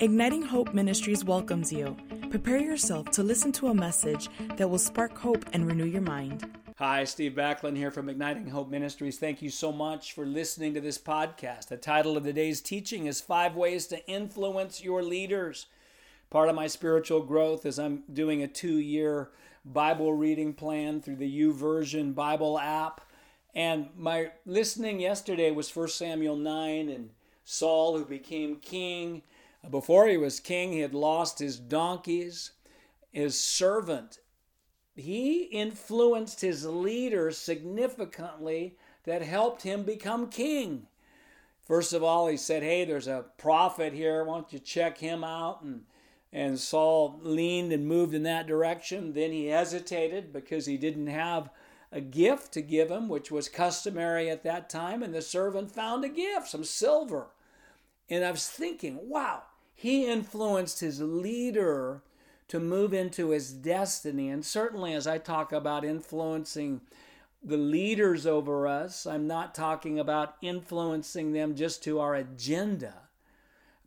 Igniting Hope Ministries welcomes you. Prepare yourself to listen to a message that will spark hope and renew your mind. Hi, Steve Backlund here from Igniting Hope Ministries. Thank you so much for listening to this podcast. The title of today's teaching is Five Ways to Influence Your Leaders. Part of my spiritual growth is I'm doing a two year Bible reading plan through the YouVersion Bible app. And my listening yesterday was 1 Samuel 9 and Saul, who became king. Before he was king, he had lost his donkeys. His servant, he influenced his leader significantly that helped him become king. First of all, he said, Hey, there's a prophet here. Why don't you check him out? And, and Saul leaned and moved in that direction. Then he hesitated because he didn't have a gift to give him, which was customary at that time. And the servant found a gift, some silver. And I was thinking, wow, he influenced his leader to move into his destiny. And certainly, as I talk about influencing the leaders over us, I'm not talking about influencing them just to our agenda,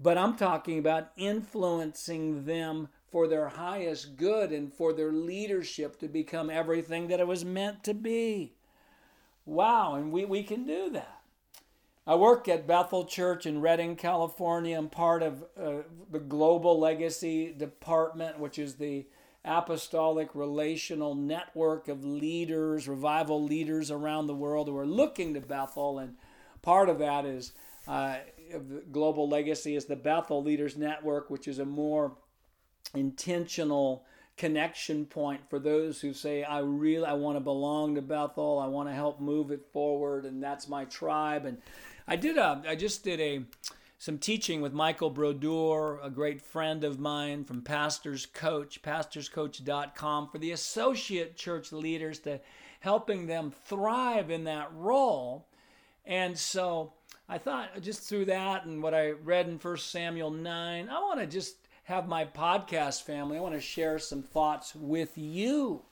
but I'm talking about influencing them for their highest good and for their leadership to become everything that it was meant to be. Wow, and we, we can do that. I work at Bethel Church in Redding, California. I'm part of uh, the Global Legacy Department, which is the apostolic relational network of leaders, revival leaders around the world who are looking to Bethel. And part of that is uh, Global Legacy is the Bethel Leaders Network, which is a more intentional connection point for those who say i really i want to belong to bethel i want to help move it forward and that's my tribe and I did a, I just did a some teaching with Michael Brodeur, a great friend of mine from Pastors Coach, pastorscoach.com, for the associate church leaders to helping them thrive in that role. And so I thought just through that and what I read in 1 Samuel 9, I want to just have my podcast family, I want to share some thoughts with you,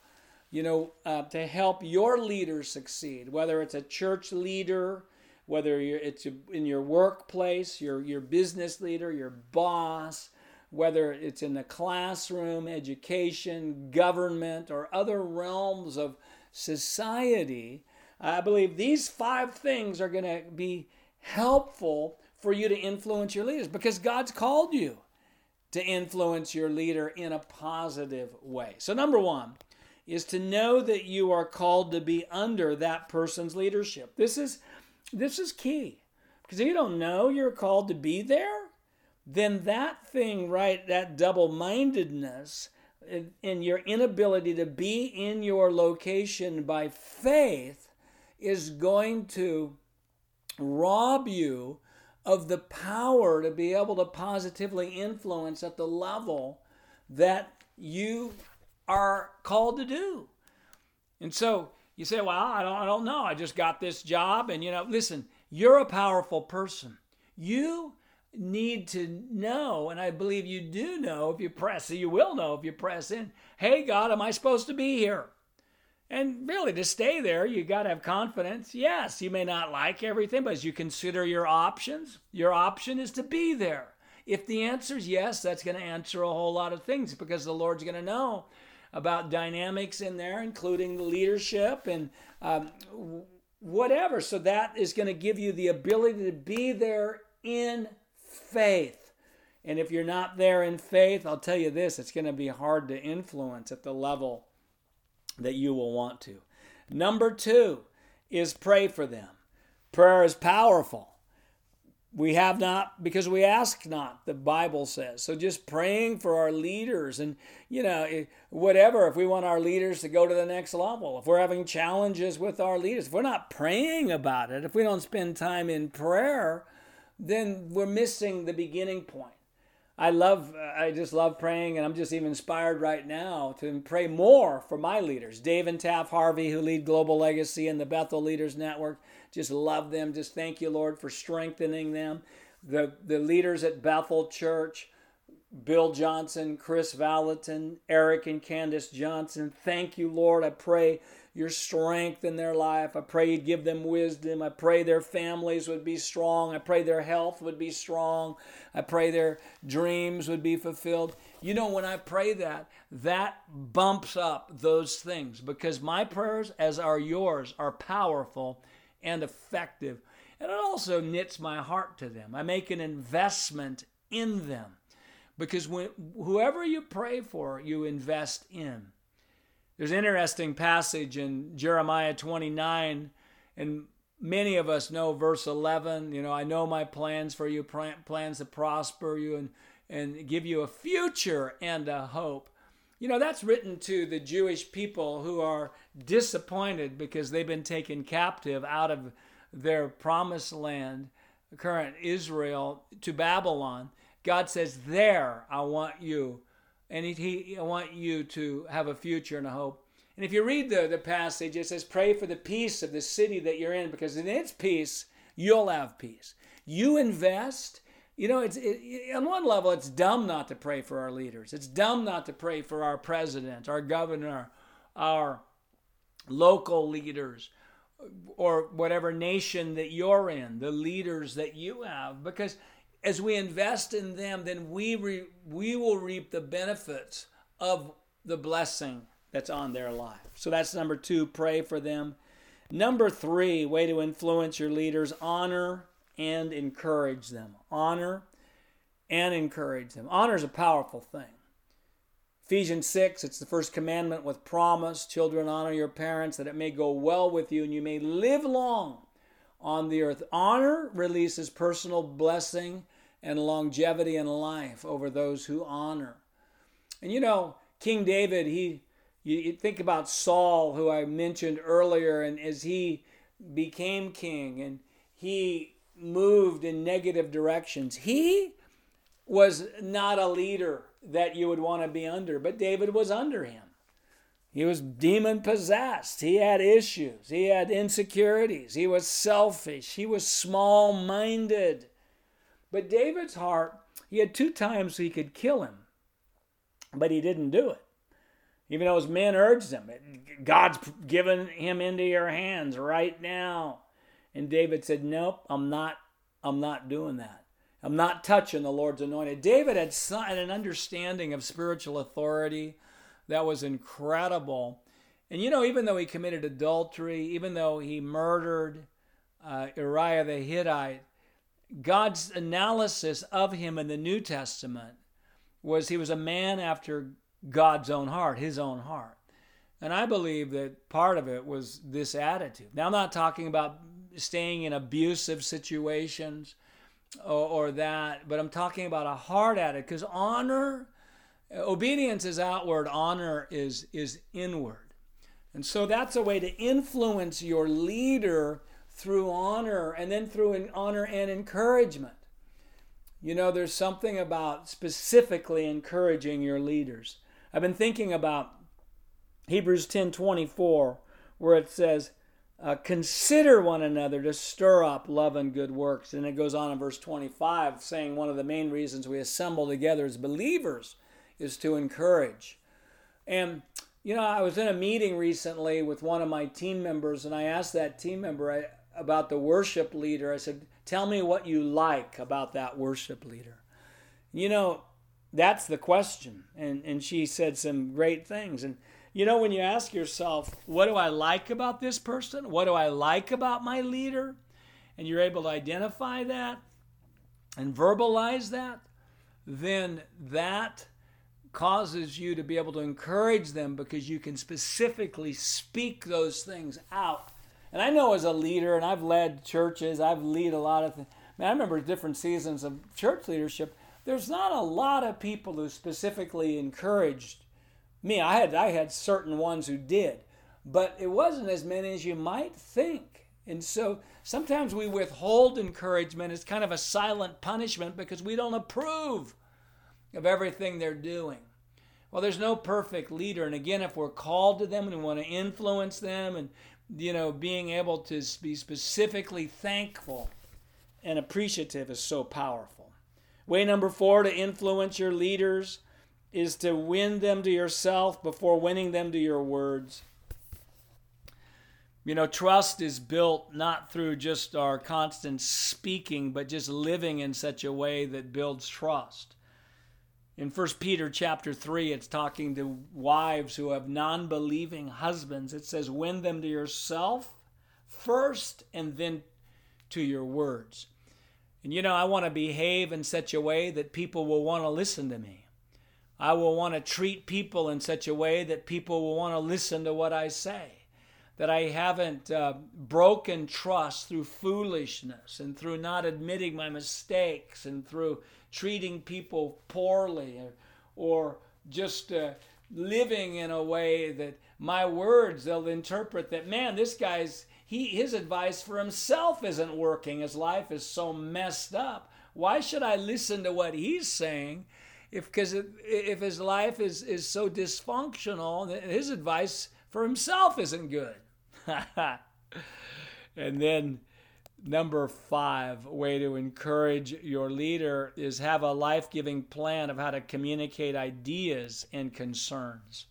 you know, uh, to help your leaders succeed, whether it's a church leader, whether it's in your workplace, your, your business leader, your boss, whether it's in the classroom, education, government, or other realms of society, I believe these five things are going to be helpful for you to influence your leaders because God's called you to influence your leader in a positive way. So, number one is to know that you are called to be under that person's leadership. This is this is key. Because if you don't know you're called to be there, then that thing, right, that double mindedness and your inability to be in your location by faith is going to rob you of the power to be able to positively influence at the level that you are called to do. And so you say, well, I don't, I don't know. I just got this job. And, you know, listen, you're a powerful person. You need to know, and I believe you do know if you press, you will know if you press in, hey, God, am I supposed to be here? And really, to stay there, you got to have confidence. Yes, you may not like everything, but as you consider your options, your option is to be there. If the answer is yes, that's going to answer a whole lot of things because the Lord's going to know about dynamics in there, including the leadership and um, whatever. So that is going to give you the ability to be there in faith. And if you're not there in faith, I'll tell you this it's going to be hard to influence at the level that you will want to. Number two is pray for them. Prayer is powerful we have not because we ask not the bible says. So just praying for our leaders and you know eh, whatever if we want our leaders to go to the next level if we're having challenges with our leaders if we're not praying about it if we don't spend time in prayer then we're missing the beginning point. I love i just love praying and i'm just even inspired right now to pray more for my leaders. Dave and taff harvey who lead global legacy and the bethel leaders network just love them. Just thank you, Lord, for strengthening them. The, the leaders at Bethel Church, Bill Johnson, Chris Vallotton, Eric and Candace Johnson. Thank you, Lord. I pray your strength in their life. I pray you'd give them wisdom. I pray their families would be strong. I pray their health would be strong. I pray their dreams would be fulfilled. You know, when I pray that, that bumps up those things because my prayers, as are yours, are powerful and effective. And it also knits my heart to them. I make an investment in them because when, whoever you pray for, you invest in. There's an interesting passage in Jeremiah 29, and many of us know verse 11. You know, I know my plans for you, plans to prosper you and, and give you a future and a hope. You know, that's written to the Jewish people who are disappointed because they've been taken captive out of their promised land, current Israel, to Babylon. God says, There I want you and he, he I want you to have a future and a hope. And if you read the, the passage, it says, Pray for the peace of the city that you're in, because in its peace, you'll have peace. You invest. You know, it's it, on one level, it's dumb not to pray for our leaders. It's dumb not to pray for our president, our governor, our local leaders, or whatever nation that you're in, the leaders that you have, because as we invest in them, then we re, we will reap the benefits of the blessing that's on their life. So that's number two. Pray for them. Number three, way to influence your leaders: honor and encourage them. Honor and encourage them. Honor is a powerful thing. Ephesians 6, it's the first commandment with promise. Children, honor your parents that it may go well with you and you may live long on the earth. Honor releases personal blessing and longevity in life over those who honor. And you know, King David, he you think about Saul, who I mentioned earlier, and as he became king and he moved in negative directions, he was not a leader that you would want to be under, but David was under him. He was demon possessed. He had issues. He had insecurities. He was selfish. He was small minded. But David's heart, he had two times he could kill him, but he didn't do it. Even though his men urged him, God's given him into your hands right now. And David said, Nope, I'm not, I'm not doing that. I'm not touching the Lord's anointed. David had an understanding of spiritual authority that was incredible. And you know, even though he committed adultery, even though he murdered uh, Uriah the Hittite, God's analysis of him in the New Testament was he was a man after God's own heart, his own heart. And I believe that part of it was this attitude. Now, I'm not talking about staying in abusive situations or, or that, but I'm talking about a heart attitude because honor, obedience is outward, honor is, is inward. And so that's a way to influence your leader through honor and then through an honor and encouragement. You know, there's something about specifically encouraging your leaders. I've been thinking about Hebrews 10:24 where it says uh, consider one another to stir up love and good works. And it goes on in verse 25 saying one of the main reasons we assemble together as believers is to encourage. And you know, I was in a meeting recently with one of my team members and I asked that team member about the worship leader. I said, Tell me what you like about that worship leader. You know, that's the question. And, and she said some great things. And, you know, when you ask yourself, What do I like about this person? What do I like about my leader? And you're able to identify that and verbalize that, then that causes you to be able to encourage them because you can specifically speak those things out and I know as a leader, and I've led churches, I've led a lot of things. I, I remember different seasons of church leadership. There's not a lot of people who specifically encouraged me. I had I had certain ones who did, but it wasn't as many as you might think. And so sometimes we withhold encouragement as kind of a silent punishment because we don't approve of everything they're doing. Well, there's no perfect leader. And again, if we're called to them and we want to influence them and you know, being able to be specifically thankful and appreciative is so powerful. Way number four to influence your leaders is to win them to yourself before winning them to your words. You know, trust is built not through just our constant speaking, but just living in such a way that builds trust. In 1 Peter chapter 3, it's talking to wives who have non believing husbands. It says, Win them to yourself first and then to your words. And you know, I want to behave in such a way that people will want to listen to me. I will want to treat people in such a way that people will want to listen to what I say. That I haven't uh, broken trust through foolishness and through not admitting my mistakes and through treating people poorly or, or just uh, living in a way that my words they'll interpret that man this guy's he his advice for himself isn't working. His life is so messed up. Why should i listen to what he's saying if because if his life is is so dysfunctional his advice for himself isn't good. And then number five way to encourage your leader is have a life-giving plan of how to communicate ideas and concerns.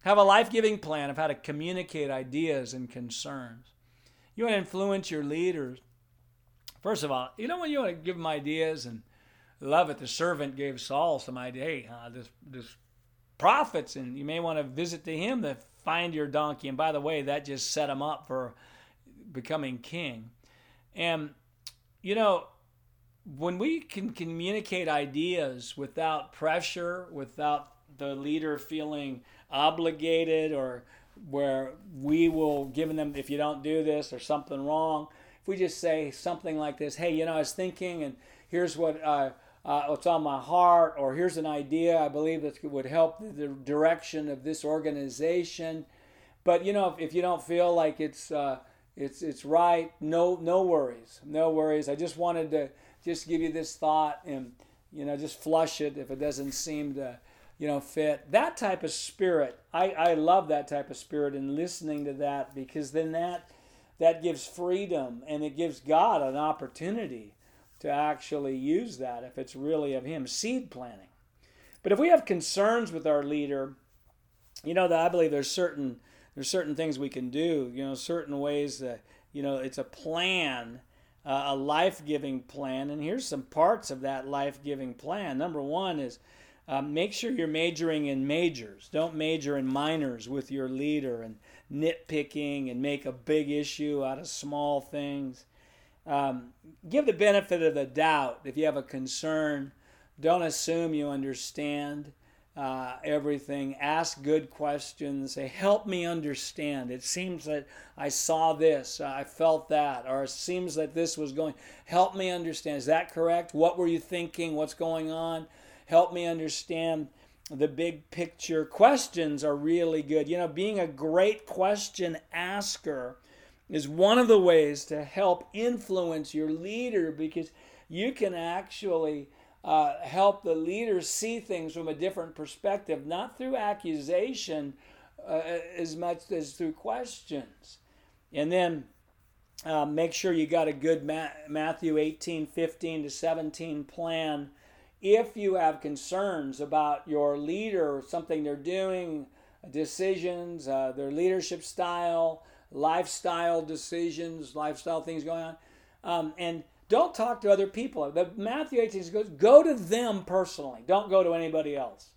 Have a life-giving plan of how to communicate ideas and concerns. You want to influence your leaders. First of all you know when you want to give them ideas and love it the servant gave saul some idea hey uh, this this prophets and you may want to visit to him the find your donkey. And by the way, that just set him up for becoming king. And, you know, when we can communicate ideas without pressure, without the leader feeling obligated or where we will give them, if you don't do this or something wrong, if we just say something like this, hey, you know, I was thinking and here's what uh, uh, on my heart, or here's an idea I believe that would help the direction of this organization. But you know, if, if you don't feel like it's uh, it's it's right, no no worries, no worries. I just wanted to just give you this thought and you know just flush it if it doesn't seem to you know fit that type of spirit i i love that type of spirit and listening to that because then that that gives freedom and it gives god an opportunity to actually use that if it's really of Him. Seed planting. But if we have concerns with our leader, you know that I believe there's certain there's certain things we can do. You know, certain ways that you know it's a plan, uh, a life-giving plan, and here's some parts of that life-giving plan. Number one is uh, make sure you're majoring in majors. Don't major in minors with your leader and nitpicking and make a big issue out of small things. Um, give the benefit of the doubt if you have a concern. Don't assume you understand uh, everything. Ask good questions. Say, help me understand. It seems that I saw this, I felt that, or it seems that this was going. Help me understand. Is that correct? What were you thinking? What's going on? Help me understand the big picture. Questions are really good. You know, being a great question asker is one of the ways to help influence your leader because you can actually uh, help the leader see things from a different perspective, not through accusation uh, as much as through questions. And then uh, make sure you got a good Ma- Matthew 18, 15 to 17 plan. If you have concerns about your leader or something they're doing, decisions, uh, their leadership style, lifestyle decisions, lifestyle things going on. Um, and don't talk to other people. The Matthew 18 goes, go to them personally. Don't go to anybody else.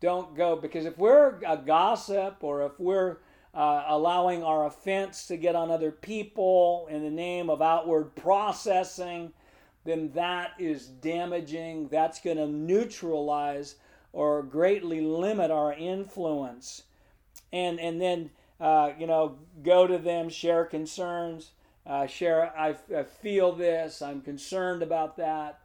Don't go because if we're a gossip or if we're uh, allowing our offense to get on other people in the name of outward processing, then that is damaging. That's going to neutralize or greatly limit our influence. And and then uh, you know, go to them, share concerns, uh, share, I, I, feel this, I'm concerned about that.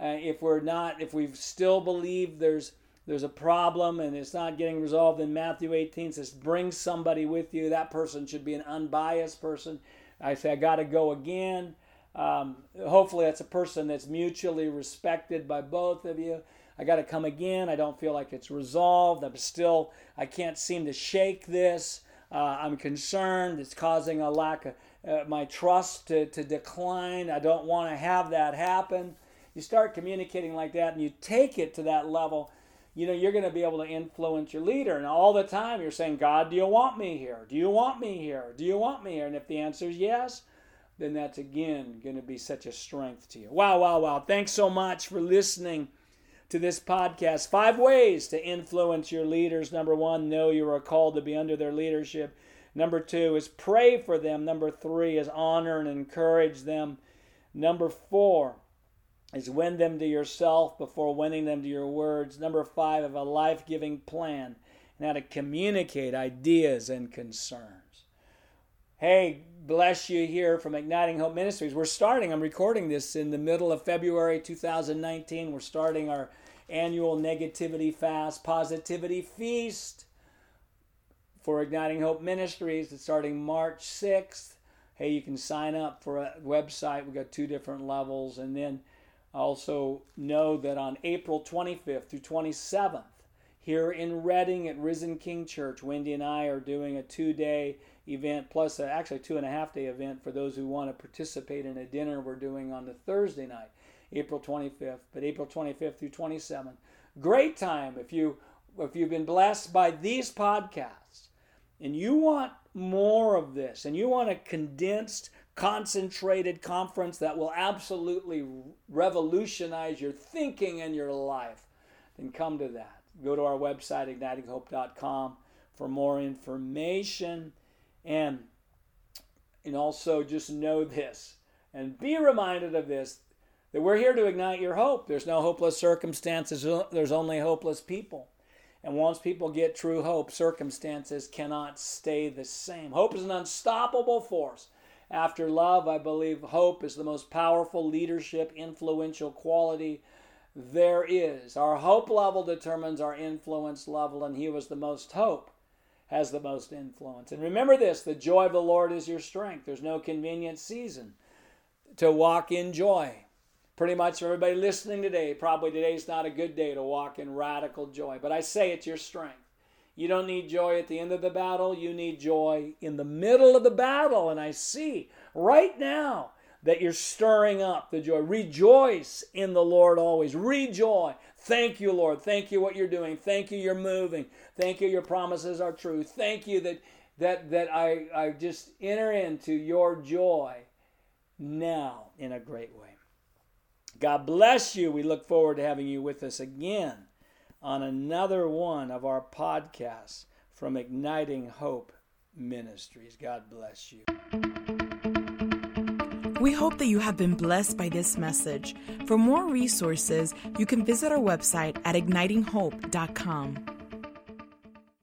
Uh, if we're not, if we still believe there's there's a problem and it's not getting resolved in Matthew 18 says bring somebody with you. That person should be an unbiased person. I say I got to go again. Um, hopefully that's a person that's mutually respected by both of you. I got to come again. I don't feel like it's resolved. I'm still I can't seem to shake this. Uh, I'm concerned. It's causing a lack of uh, my trust to, to decline. I don't want to have that happen. You start communicating like that and you take it to that level. you know, you're going to be able to influence your leader. And all the time you're saying, God, do you want me here? Do you want me here? Do you want me here? And if the answer is yes, then that's again going to be such a strength to you. Wow, wow, wow. Thanks so much for listening to this podcast. Five ways to influence your leaders. Number one, know you are called to be under their leadership. Number two is pray for them. Number three is honor and encourage them. Number four is win them to yourself before winning them to your words. Number five, have a life giving plan and how to communicate ideas and concerns. Hey, bless you here from Igniting Hope Ministries. We're starting, I'm recording this in the middle of February 2019. We're starting our annual negativity fast, positivity feast for Igniting Hope Ministries. It's starting March 6th. Hey, you can sign up for a website. We've got two different levels. And then also know that on April 25th through 27th, here in Redding at Risen King Church, Wendy and I are doing a two day event, plus a, actually two and a half day event for those who want to participate in a dinner we're doing on the Thursday night, April 25th, but April 25th through 27th. Great time if you if you've been blessed by these podcasts and you want more of this and you want a condensed concentrated conference that will absolutely revolutionize your thinking and your life, then come to that. Go to our website, ignitinghope.com, for more information. And, and also just know this and be reminded of this that we're here to ignite your hope. There's no hopeless circumstances, there's only hopeless people. And once people get true hope, circumstances cannot stay the same. Hope is an unstoppable force after love, I believe hope is the most powerful leadership, influential quality there is. Our hope level determines our influence level, and he was the most hope has the most influence. And remember this the joy of the Lord is your strength. There's no convenient season to walk in joy. Pretty much for everybody listening today, probably today's not a good day to walk in radical joy, but I say it's your strength. You don't need joy at the end of the battle. You need joy in the middle of the battle. And I see right now that you're stirring up the joy. Rejoice in the Lord always. Rejoice. Thank you, Lord. Thank you what you're doing. Thank you you're moving. Thank you your promises are true. Thank you that that that I, I just enter into your joy now in a great way. God bless you. We look forward to having you with us again on another one of our podcasts from Igniting Hope Ministries. God bless you. We hope that you have been blessed by this message. For more resources, you can visit our website at ignitinghope.com.